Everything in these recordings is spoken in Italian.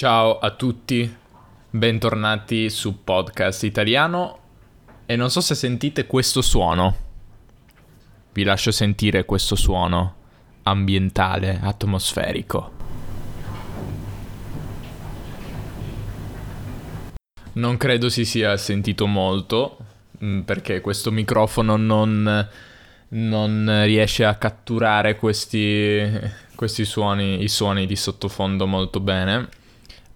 Ciao a tutti, bentornati su Podcast Italiano e non so se sentite questo suono. Vi lascio sentire questo suono ambientale, atmosferico. Non credo si sia sentito molto mm, perché questo microfono non, non riesce a catturare questi, questi suoni, i suoni di sottofondo molto bene.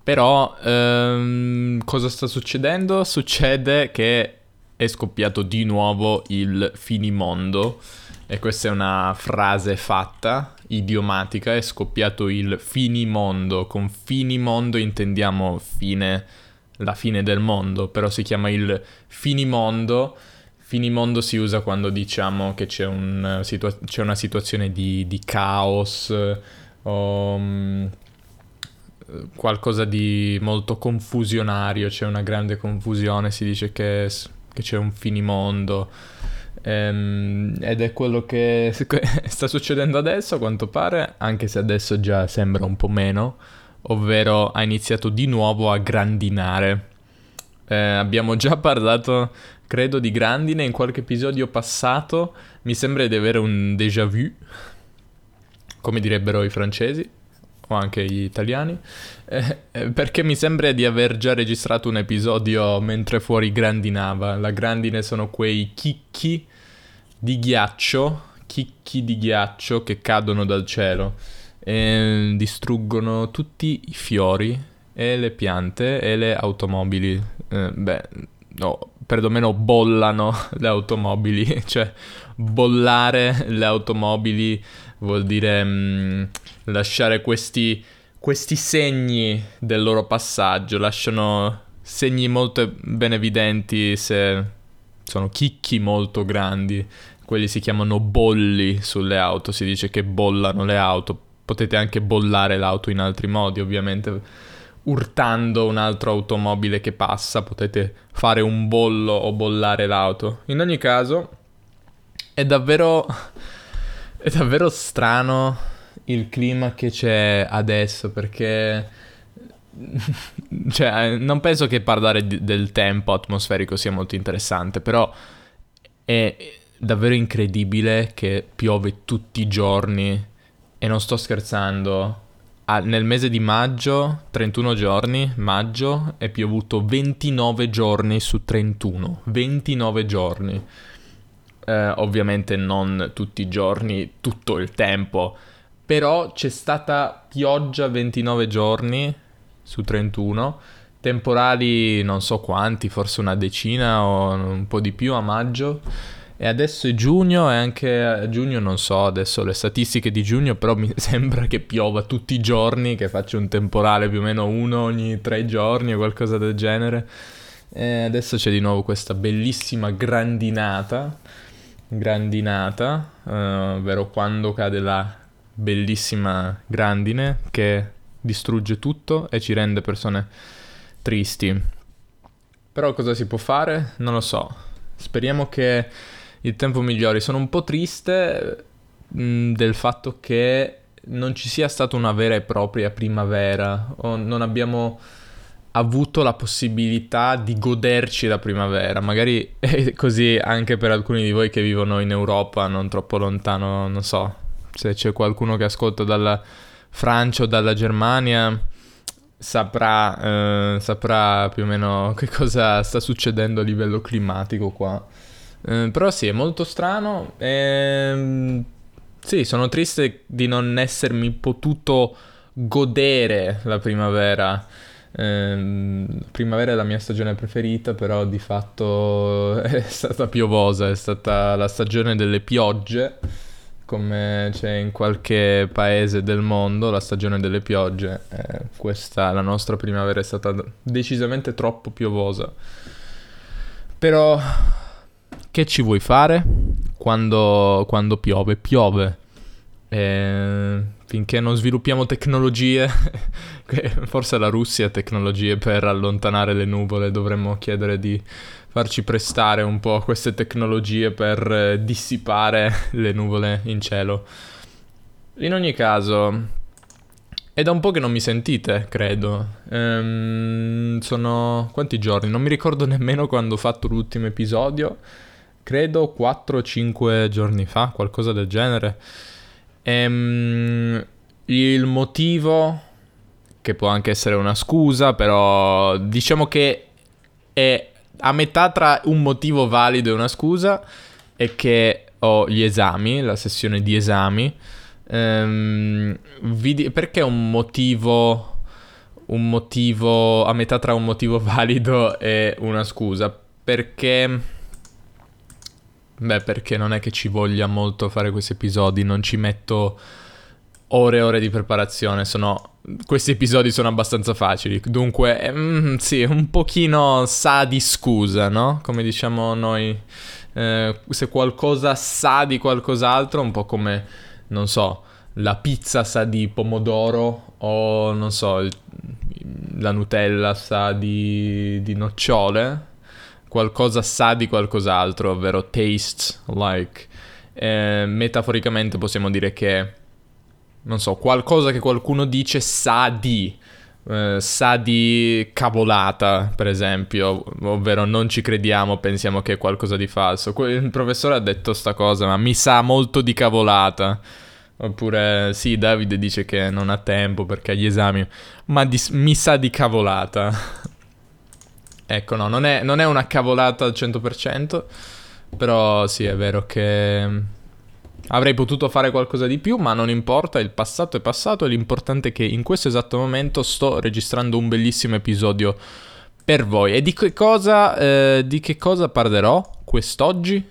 Però ehm, cosa sta succedendo? Succede che è scoppiato di nuovo il finimondo e questa è una frase fatta, idiomatica, è scoppiato il finimondo. Con finimondo intendiamo fine, la fine del mondo, però si chiama il finimondo. Finimondo si usa quando diciamo che c'è, un situa- c'è una situazione di, di caos um, qualcosa di molto confusionario, c'è una grande confusione, si dice che, che c'è un finimondo. Ehm, ed è quello che sta succedendo adesso a quanto pare, anche se adesso già sembra un po' meno, ovvero ha iniziato di nuovo a grandinare. Eh, abbiamo già parlato, credo, di grandine in qualche episodio passato, mi sembra di avere un déjà vu, come direbbero i francesi o anche gli italiani, eh, eh, perché mi sembra di aver già registrato un episodio mentre fuori grandinava. La grandine sono quei chicchi di ghiaccio, chicchi di ghiaccio che cadono dal cielo e distruggono tutti i fiori e le piante e le automobili. Eh, beh, no, perlomeno bollano le automobili, cioè bollare le automobili vuol dire mh, mm, lasciare questi, questi segni del loro passaggio, lasciano segni molto ben evidenti se sono chicchi molto grandi. Quelli si chiamano bolli sulle auto, si dice che bollano le auto, potete anche bollare l'auto in altri modi, ovviamente urtando un'altra automobile che passa, potete fare un bollo o bollare l'auto. In ogni caso, è davvero è davvero strano il clima che c'è adesso perché cioè, non penso che parlare di, del tempo atmosferico sia molto interessante, però è davvero incredibile che piove tutti i giorni e non sto scherzando. Ah, nel mese di maggio, 31 giorni, maggio, è piovuto 29 giorni su 31. 29 giorni. Eh, ovviamente non tutti i giorni, tutto il tempo. Però c'è stata pioggia 29 giorni su 31. Temporali non so quanti, forse una decina o un po' di più a maggio. E adesso è giugno e anche a giugno non so adesso le statistiche di giugno, però mi sembra che piova tutti i giorni, che faccia un temporale più o meno uno ogni tre giorni o qualcosa del genere. E adesso c'è di nuovo questa bellissima grandinata, grandinata, uh, ovvero quando cade la bellissima grandine che distrugge tutto e ci rende persone tristi. Però cosa si può fare? Non lo so. Speriamo che il tempo migliori. Sono un po' triste mh, mm, del fatto che non ci sia stata una vera e propria primavera o non abbiamo avuto la possibilità di goderci la primavera. Magari è così anche per alcuni di voi che vivono in Europa, non troppo lontano, non so, se c'è qualcuno che ascolta dalla Francia o dalla Germania saprà, eh, saprà più o meno che cosa sta succedendo a livello climatico qua. Eh, però sì, è molto strano. E, ehm, sì, sono triste di non essermi potuto godere la primavera. Eh, primavera è la mia stagione preferita, però di fatto è stata piovosa, è stata la stagione delle piogge, come c'è in qualche paese del mondo, la stagione delle piogge. Eh, questa, la nostra primavera è stata decisamente troppo piovosa. Però che ci vuoi fare quando, quando piove? Piove. E finché non sviluppiamo tecnologie, forse la Russia ha tecnologie per allontanare le nuvole, dovremmo chiedere di farci prestare un po' queste tecnologie per eh, dissipare le nuvole in cielo. In ogni caso, È da un po' che non mi sentite, credo. Ehm, sono quanti giorni? Non mi ricordo nemmeno quando ho fatto l'ultimo episodio. Credo 4-5 giorni fa, qualcosa del genere. Ehm, il motivo, che può anche essere una scusa, però diciamo che è a metà tra un motivo valido e una scusa, è che ho gli esami, la sessione di esami Ehm, vidi- perché un motivo un motivo a metà tra un motivo valido e una scusa? Perché Beh, perché non è che ci voglia molto fare questi episodi, non ci metto ore e ore di preparazione, sono... questi episodi sono abbastanza facili, dunque mm, sì, un pochino sa di scusa, no? Come diciamo noi, eh, se qualcosa sa di qualcos'altro, un po' come non so, la pizza sa di pomodoro o non so, il, la Nutella sa di, di nocciole, qualcosa sa di qualcos'altro, ovvero tastes like. Eh, metaforicamente possiamo dire che, non so, qualcosa che qualcuno dice sa di. Uh, sa di cavolata, per esempio, ovvero non ci crediamo, pensiamo che è qualcosa di falso. Il professore ha detto sta cosa, ma mi sa molto di cavolata. Oppure sì, Davide dice che non ha tempo perché ha gli esami, ma di, mi sa di cavolata. ecco, no, non è, non è una cavolata al 100%, però sì, è vero che avrei potuto fare qualcosa di più, ma non importa, il passato è passato e l'importante è che in questo esatto momento sto registrando un bellissimo episodio per voi. E di che cosa, eh, di che cosa parlerò quest'oggi?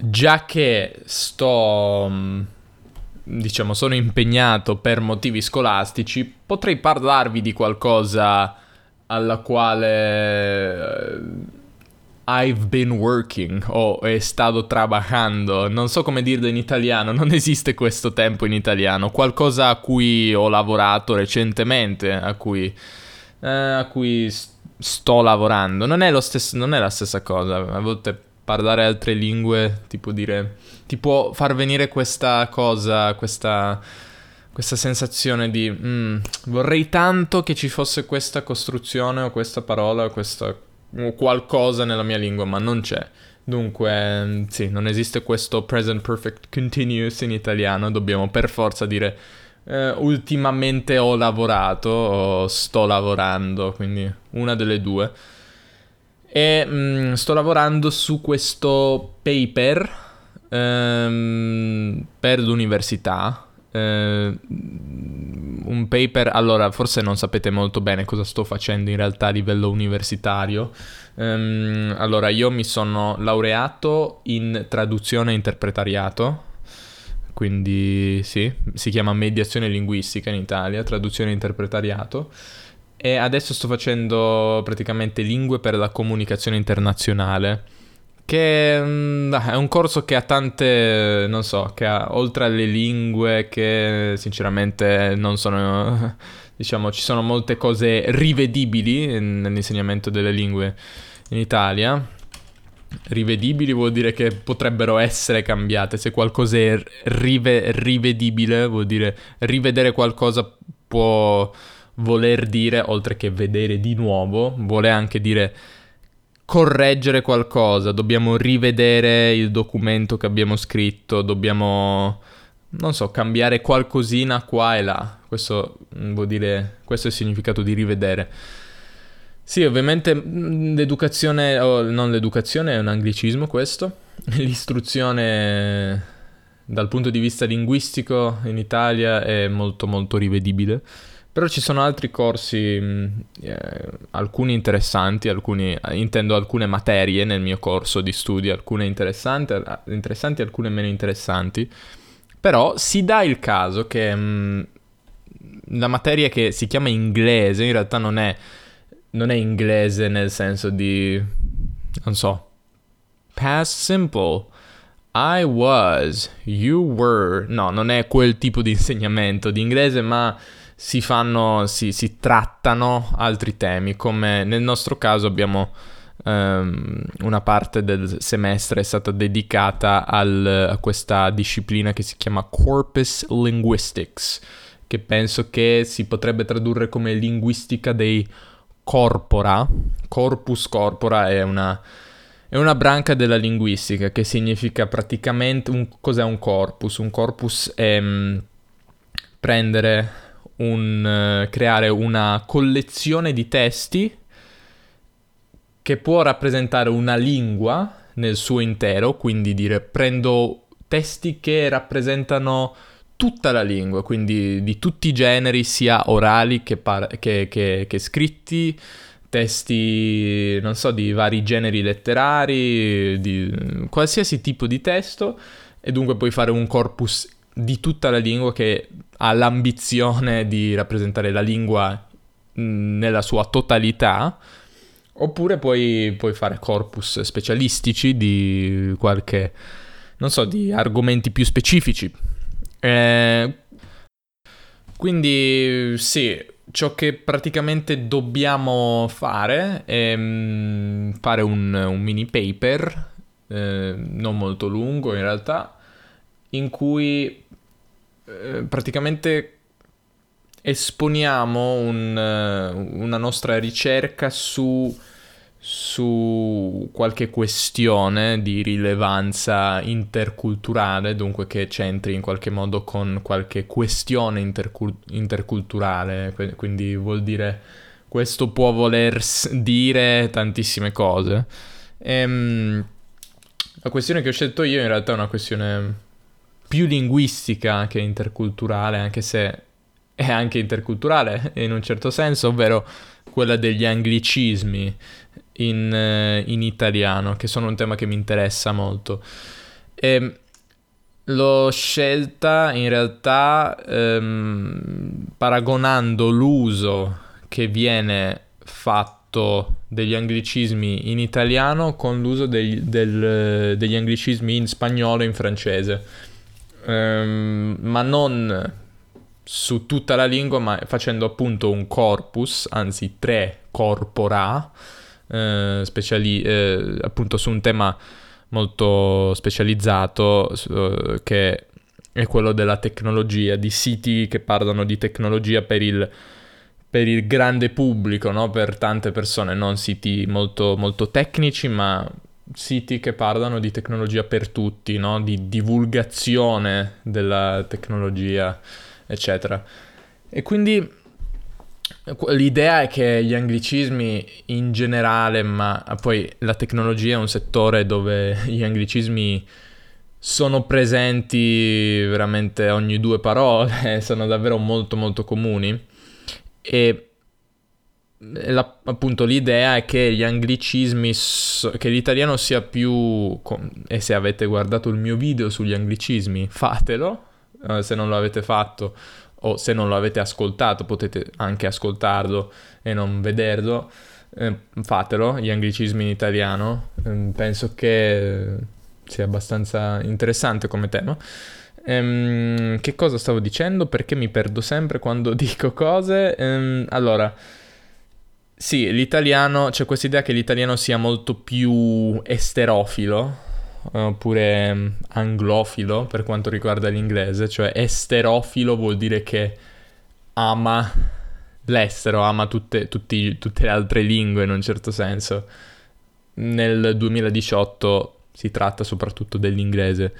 Già che sto mm, diciamo, sono impegnato per motivi scolastici, potrei parlarvi di qualcosa alla quale eh, I've been working o è stato trabajando, non so come dirlo in italiano, non esiste questo tempo in italiano, qualcosa a cui ho lavorato recentemente, a cui, eh, a cui sto lavorando, non è, stesso, non è la stessa cosa, a volte parlare altre lingue, tipo dire, ti può far venire questa cosa, questa, questa sensazione di mm, vorrei tanto che ci fosse questa costruzione o questa parola o, questa, o qualcosa nella mia lingua, ma non c'è. Dunque, mm, sì, non esiste questo present perfect continuous in italiano, dobbiamo per forza dire eh, ultimamente ho lavorato o sto lavorando, quindi una delle due e mh, mm, sto lavorando su questo paper ehm, per l'università. Eh, un paper, allora forse non sapete molto bene cosa sto facendo in realtà a livello universitario. Um, allora, io mi sono laureato in traduzione e interpretariato, quindi sì, si chiama mediazione linguistica in Italia, traduzione e interpretariato. E adesso sto facendo praticamente lingue per la comunicazione internazionale. Che mm, è un corso che ha tante, non so, che ha oltre alle lingue che sinceramente non sono, diciamo, ci sono molte cose rivedibili nell'insegnamento delle lingue in Italia. Rivedibili vuol dire che potrebbero essere cambiate. Se qualcosa è rive- rivedibile, vuol dire rivedere qualcosa può voler dire, oltre che vedere di nuovo, vuole anche dire correggere qualcosa, dobbiamo rivedere il documento che abbiamo scritto, dobbiamo, non so, cambiare qualcosina qua e là. Questo vuol dire, questo è il significato di rivedere. Sì, ovviamente mm, l'educazione, oh, non l'educazione è un anglicismo questo, l'istruzione dal punto di vista linguistico in Italia è molto molto rivedibile. Però ci sono altri corsi, mm, eh, alcuni interessanti, alcuni, intendo alcune materie nel mio corso di studio, alcune interessanti, interessanti alcune meno interessanti. Però si dà il caso che mh, mm, la materia che si chiama inglese in realtà non è, non è inglese nel senso di, non so, past simple. I was, you were. No, non è quel tipo di insegnamento di inglese, ma si fanno, si, si trattano altri temi, come nel nostro caso abbiamo um, una parte del semestre è stata dedicata al, a questa disciplina che si chiama Corpus Linguistics, che penso che si potrebbe tradurre come linguistica dei corpora. Corpus corpora è una, è una branca della linguistica che significa praticamente un, cos'è un corpus? Un corpus è mh, mm, prendere un, uh, creare una collezione di testi che può rappresentare una lingua nel suo intero, quindi dire prendo testi che rappresentano tutta la lingua, quindi di tutti i generi, sia orali che, par- che, che, che scritti, testi, non so, di vari generi letterari, di qualsiasi tipo di testo, e dunque puoi fare un corpus di tutta la lingua che ha l'ambizione di rappresentare la lingua nella sua totalità, oppure puoi, puoi fare corpus specialistici di qualche non so, di argomenti più specifici. Eh, quindi sì, ciò che praticamente dobbiamo fare è fare un, un, mini paper, eh, non molto lungo in realtà, in cui eh, praticamente esponiamo un, eh, una nostra ricerca su su qualche questione di rilevanza interculturale, dunque che c'entri in qualche modo con qualche questione intercul- interculturale, quindi vuol dire questo può voler dire tantissime cose. Ehm, la questione che ho scelto io in realtà è una questione più linguistica che interculturale, anche se è anche interculturale in un certo senso, ovvero quella degli anglicismi in, eh, in italiano, che sono un tema che mi interessa molto. E l'ho scelta in realtà ehm, paragonando l'uso che viene fatto degli anglicismi in italiano con l'uso degli, del, degli anglicismi in spagnolo e in francese. Ehm, ma non su tutta la lingua, ma facendo appunto un corpus, anzi tre corpora, eh, speciali- eh, appunto su un tema molto specializzato eh, che è quello della tecnologia, di siti che parlano di tecnologia per il, per il grande pubblico, no? per tante persone, non siti molto, molto tecnici, ma siti che parlano di tecnologia per tutti, no? di divulgazione della tecnologia, eccetera. E quindi L'idea è che gli anglicismi in generale, ma poi la tecnologia è un settore dove gli anglicismi sono presenti veramente ogni due parole, sono davvero molto molto comuni e la, appunto l'idea è che gli anglicismi, che l'italiano sia più, e se avete guardato il mio video sugli anglicismi, fatelo, eh, se non lo avete fatto o se non lo avete ascoltato potete anche ascoltarlo e non vederlo, eh, fatelo, gli anglicismi in italiano, eh, penso che sia abbastanza interessante come tema. Ehm, che cosa stavo dicendo? Perché mi perdo sempre quando dico cose? Ehm, allora, sì, l'italiano, c'è questa idea che l'italiano sia molto più esterofilo, oppure mm, anglofilo per quanto riguarda l'inglese, cioè esterofilo vuol dire che ama l'estero, ama tutte, tutti, tutte le altre lingue in un certo senso. Nel 2018 si tratta soprattutto dell'inglese.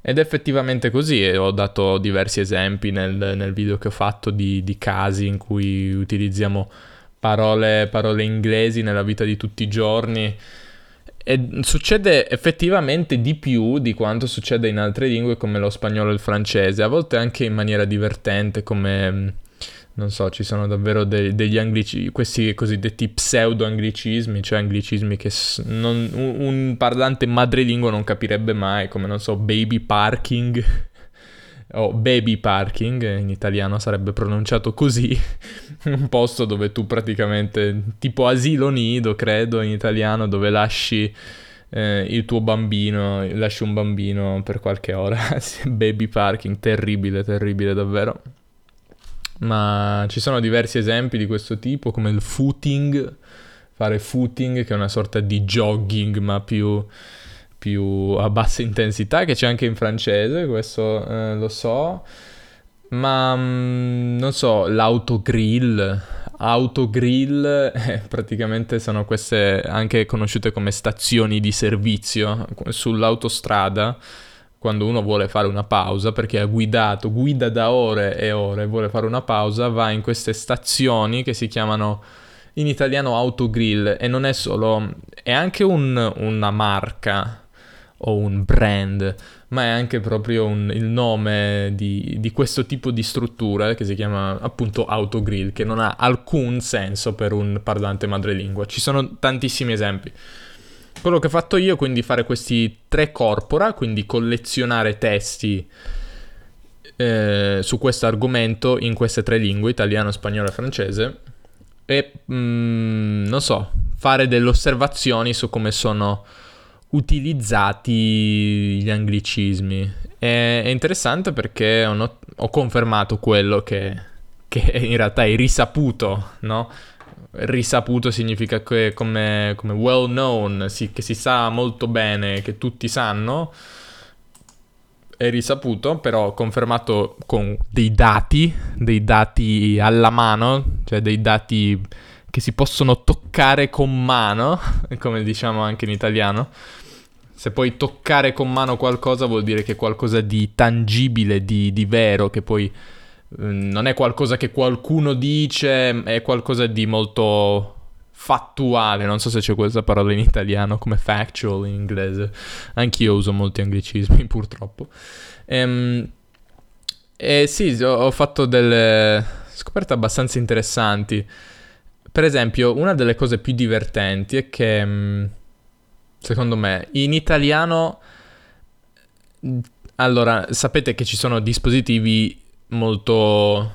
Ed effettivamente così, e ho dato diversi esempi nel, nel video che ho fatto di, di casi in cui utilizziamo parole, parole inglesi nella vita di tutti i giorni. E succede effettivamente di più di quanto succede in altre lingue come lo spagnolo e il francese, a volte anche in maniera divertente come mm, non so, ci sono davvero de- degli anglici, questi cosiddetti pseudo-anglicismi, cioè anglicismi che s- non, un, un, parlante madrelingua non capirebbe mai, come non so, baby parking o baby parking, in italiano sarebbe pronunciato così, un posto dove tu praticamente, tipo asilo nido, credo in italiano, dove lasci eh, il tuo bambino, lasci un bambino per qualche ora, baby parking, terribile, terribile davvero. Ma ci sono diversi esempi di questo tipo, come il footing, fare footing, che è una sorta di jogging, ma più più a bassa intensità, che c'è anche in francese, questo eh, lo so, ma mm, non so, l'autogrill, autogrill eh, praticamente sono queste anche conosciute come stazioni di servizio sull'autostrada quando uno vuole fare una pausa perché ha guidato, guida da ore e ore, vuole fare una pausa, va in queste stazioni che si chiamano in italiano autogrill. E non è solo, è anche un, una marca o un brand, ma è anche proprio un, il nome di, di, questo tipo di struttura che si chiama appunto autogrill, che non ha alcun senso per un parlante madrelingua. Ci sono tantissimi esempi. Quello che ho fatto io è quindi fare questi tre corpora, quindi collezionare testi eh, su questo argomento in queste tre lingue, italiano, spagnolo e francese, e mm, non so, fare delle osservazioni su come sono utilizzati gli anglicismi. È, è interessante perché ho, not- ho confermato quello che, che, in realtà è risaputo, no? Risaputo significa che come, come well known, sì, che si sa molto bene, che tutti sanno, è risaputo, però confermato con dei dati, dei dati alla mano, cioè dei dati che si possono toccare con mano, come diciamo anche in italiano. Se puoi toccare con mano qualcosa vuol dire che è qualcosa di tangibile, di, di vero, che poi eh, non è qualcosa che qualcuno dice, è qualcosa di molto fattuale, non so se c'è questa parola in italiano come factual in inglese, anch'io uso molti anglicismi purtroppo. Ehm, e sì, ho fatto delle scoperte abbastanza interessanti. Per esempio, una delle cose più divertenti è che, mm, secondo me, in italiano... Allora, sapete che ci sono dispositivi molto...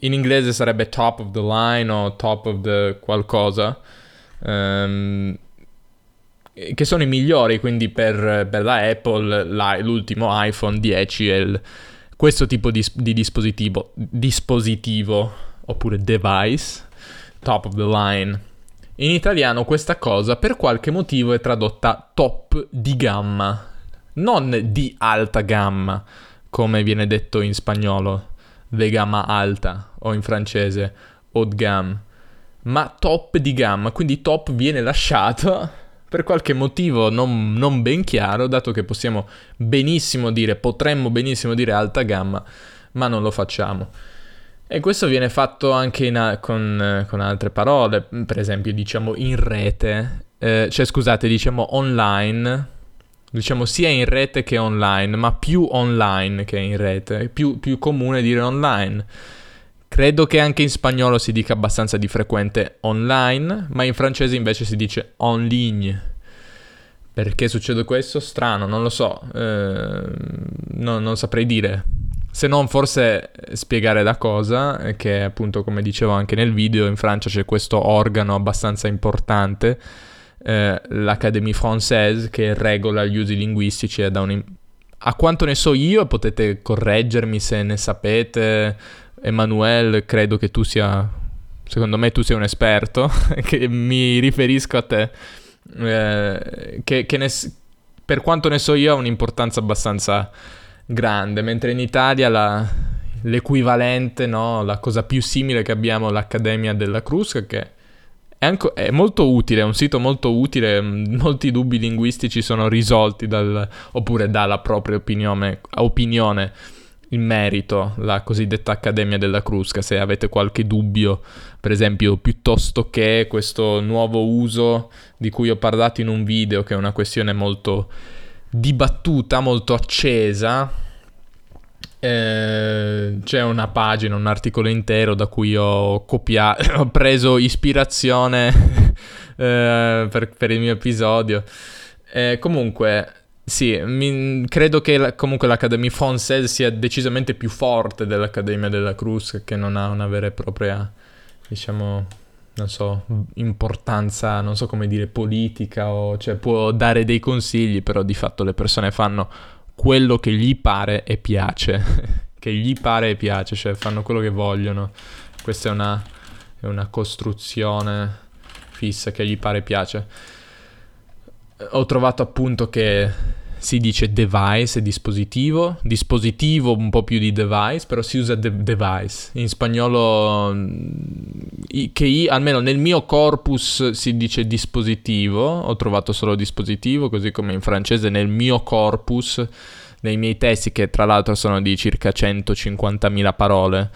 In inglese sarebbe top of the line o top of the qualcosa. Um, che sono i migliori, quindi per, per la Apple la, l'ultimo iPhone 10 è il, questo tipo di, di dispositivo, dispositivo oppure device top of the line. In italiano questa cosa per qualche motivo è tradotta top di gamma, non di alta gamma, come viene detto in spagnolo, de gamma alta, o in francese, haut gamme, ma top di gamma, quindi top viene lasciato per qualche motivo non, non ben chiaro, dato che possiamo benissimo dire, potremmo benissimo dire alta gamma, ma non lo facciamo. E questo viene fatto anche a- con, con, altre parole, per esempio diciamo in rete, eh, cioè scusate, diciamo online, diciamo sia in rete che online, ma più online che in rete, è più, più comune dire online. Credo che anche in spagnolo si dica abbastanza di frequente online, ma in francese invece si dice en ligne. Perché succede questo? Strano, non lo so, eh, no, non saprei dire se non forse spiegare la cosa, eh, che appunto come dicevo anche nel video, in Francia c'è questo organo abbastanza importante, eh, l'Académie Française, che regola gli usi linguistici e da un... A quanto ne so io, potete correggermi se ne sapete, Emanuele, credo che tu sia, secondo me tu sei un esperto, che mi riferisco a te, eh, che, che ne, per quanto ne so io ha un'importanza abbastanza grande, mentre in Italia la, l'equivalente, no? la cosa più simile che abbiamo l'Accademia della Crusca, che è, anche, è, molto utile, è un sito molto utile, mm, molti dubbi linguistici sono risolti dal, oppure dalla propria opinione, opinione in merito, la cosiddetta Accademia della Crusca, se avete qualche dubbio, per esempio, piuttosto che questo nuovo uso di cui ho parlato in un video, che è una questione molto dibattuta, molto accesa. Eh, c'è una pagina, un articolo intero da cui ho copiato, ho preso ispirazione eh, per, per, il mio episodio. Eh, comunque, sì, mi, credo che la, comunque l'Académie Française sia decisamente più forte dell'Accademia della Cruz, che non ha una vera e propria, diciamo, non so, importanza, non so come dire, politica o cioè può dare dei consigli, però di fatto le persone fanno quello che gli pare e piace, che gli pare e piace, cioè fanno quello che vogliono. Questa è una, è una costruzione fissa che gli pare e piace. Ho trovato appunto che si dice device, dispositivo, dispositivo un po' più di device, però si usa de- device. In spagnolo, mm, che io, almeno nel mio corpus si dice dispositivo, ho trovato solo dispositivo, così come in francese nel mio corpus, nei miei testi, che tra l'altro sono di circa 150.000 parole,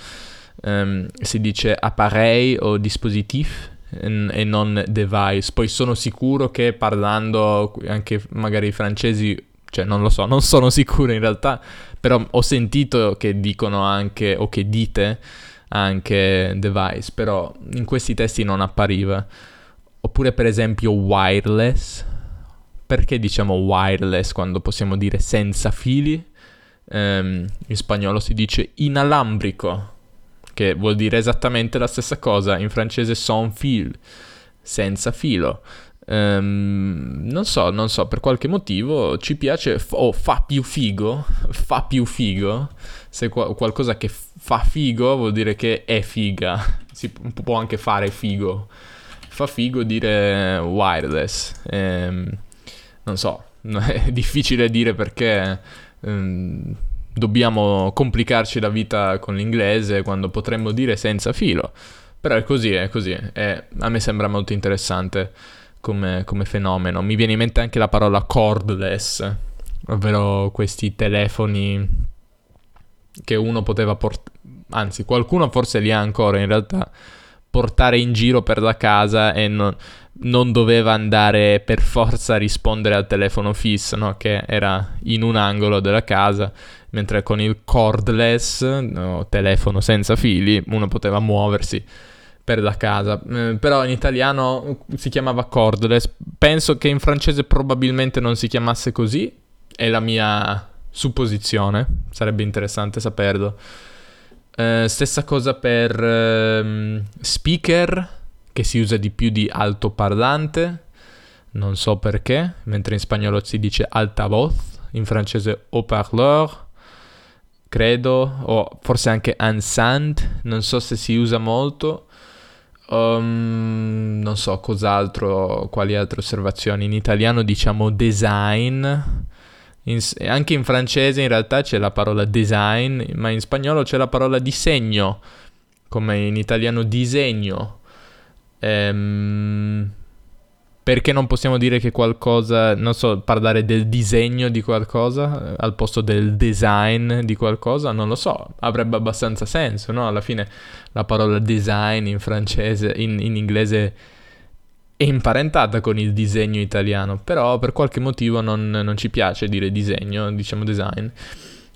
um, si dice appareil o dispositif e non device. Poi sono sicuro che parlando anche magari i francesi cioè non lo so, non sono sicuro in realtà, però ho sentito che dicono anche, o che dite anche device, però in questi testi non appariva. Oppure per esempio wireless, perché diciamo wireless quando possiamo dire senza fili? Um, in spagnolo si dice inalambrico, che vuol dire esattamente la stessa cosa, in francese sans fil, senza filo. Um, non so, non so, per qualche motivo ci piace o oh, fa più figo, fa più figo. Se qu- qualcosa che fa figo vuol dire che è figa, si può anche fare figo. Fa figo dire wireless. Um, non so, è difficile dire perché um, dobbiamo complicarci la vita con l'inglese quando potremmo dire senza filo. Però è così, è così. E a me sembra molto interessante come, come fenomeno. Mi viene in mente anche la parola cordless, ovvero questi telefoni che uno poteva portare, anzi qualcuno forse li ha ancora in realtà, portare in giro per la casa e non, non doveva andare per forza a rispondere al telefono fisso, no? che era in un angolo della casa, mentre con il cordless, no, telefono senza fili, uno poteva muoversi per la casa. Eh, però in italiano si chiamava cordless. Penso che in francese probabilmente non si chiamasse così. È la mia supposizione. Sarebbe interessante saperlo. Eh, stessa cosa per eh, speaker, che si usa di più di altoparlante. Non so perché, mentre in spagnolo si dice altavoz, in francese haut-parleur, credo, o forse anche enceinte, non so se si usa molto. Um, non so cos'altro, quali altre osservazioni. In italiano diciamo design. In, anche in francese in realtà c'è la parola design, ma in spagnolo c'è la parola disegno, come in italiano disegno. Ehm, perché non possiamo dire che qualcosa, non so, parlare del disegno di qualcosa eh, al posto del design di qualcosa? Non lo so, avrebbe abbastanza senso, no? Alla fine la parola design in francese, in, in inglese è imparentata con il disegno italiano, però per qualche motivo non, non ci piace dire disegno, diciamo design.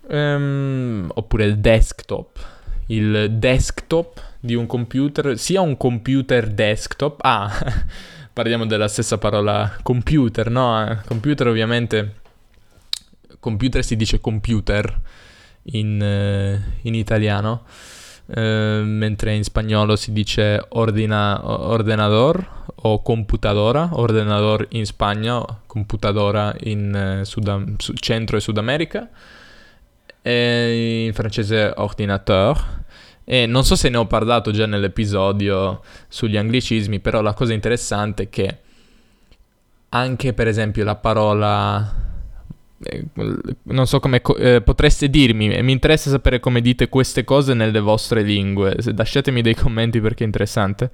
Um, oppure il desktop. Il desktop di un computer, sia un computer desktop, ah, parliamo della stessa parola computer, no? Eh, computer ovviamente, computer si dice computer in, uh, in italiano, uh, mentre in spagnolo si dice ordina, ordenador o computadora, ordenador in Spagna, computadora in uh, Sud- Centro e Sud America, e in francese ordinateur. E non so se ne ho parlato già nell'episodio sugli anglicismi, però la cosa interessante è che anche per esempio la parola... Eh, non so come eh, potreste dirmi, mi interessa sapere come dite queste cose nelle vostre lingue. Lasciatemi dei commenti perché è interessante.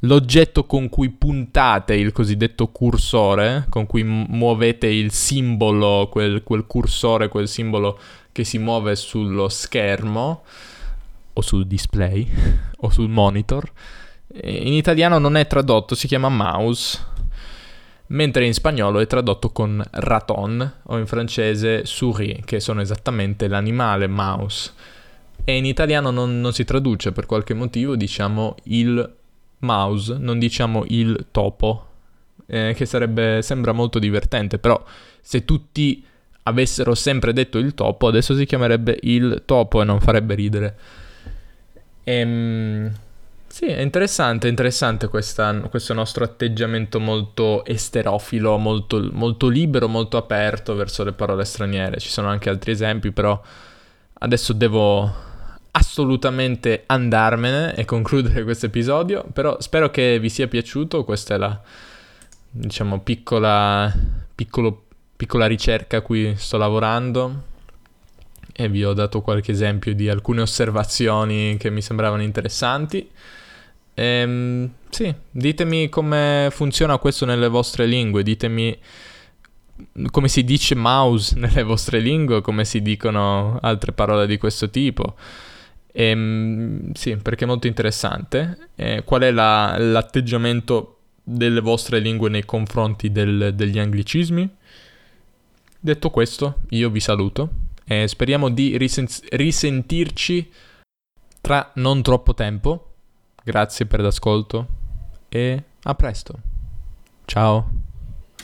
L'oggetto con cui puntate il cosiddetto cursore, con cui muovete il simbolo, quel, quel cursore, quel simbolo che si muove sullo schermo, o sul display o sul monitor. In italiano non è tradotto, si chiama mouse, mentre in spagnolo è tradotto con raton o in francese souris, che sono esattamente l'animale mouse. E in italiano non, non si traduce per qualche motivo, diciamo il mouse, non diciamo il topo, eh, che sarebbe, sembra molto divertente, però se tutti avessero sempre detto il topo, adesso si chiamerebbe il topo e non farebbe ridere. Ehm, sì, è interessante, interessante questa, questo nostro atteggiamento molto esterofilo, molto, molto libero, molto aperto verso le parole straniere. Ci sono anche altri esempi, però adesso devo assolutamente andarmene e concludere questo episodio, però spero che vi sia piaciuto, questa è la, diciamo, piccola, piccolo piccola ricerca a cui sto lavorando e vi ho dato qualche esempio di alcune osservazioni che mi sembravano interessanti. Ehm, sì, ditemi come funziona questo nelle vostre lingue, ditemi come si dice mouse nelle vostre lingue, come si dicono altre parole di questo tipo. Ehm, sì, perché è molto interessante. Eh, qual è la, l'atteggiamento delle vostre lingue nei confronti del, degli anglicismi? Detto questo, io vi saluto e speriamo di risen- risentirci tra non troppo tempo. Grazie per l'ascolto e a presto. Ciao.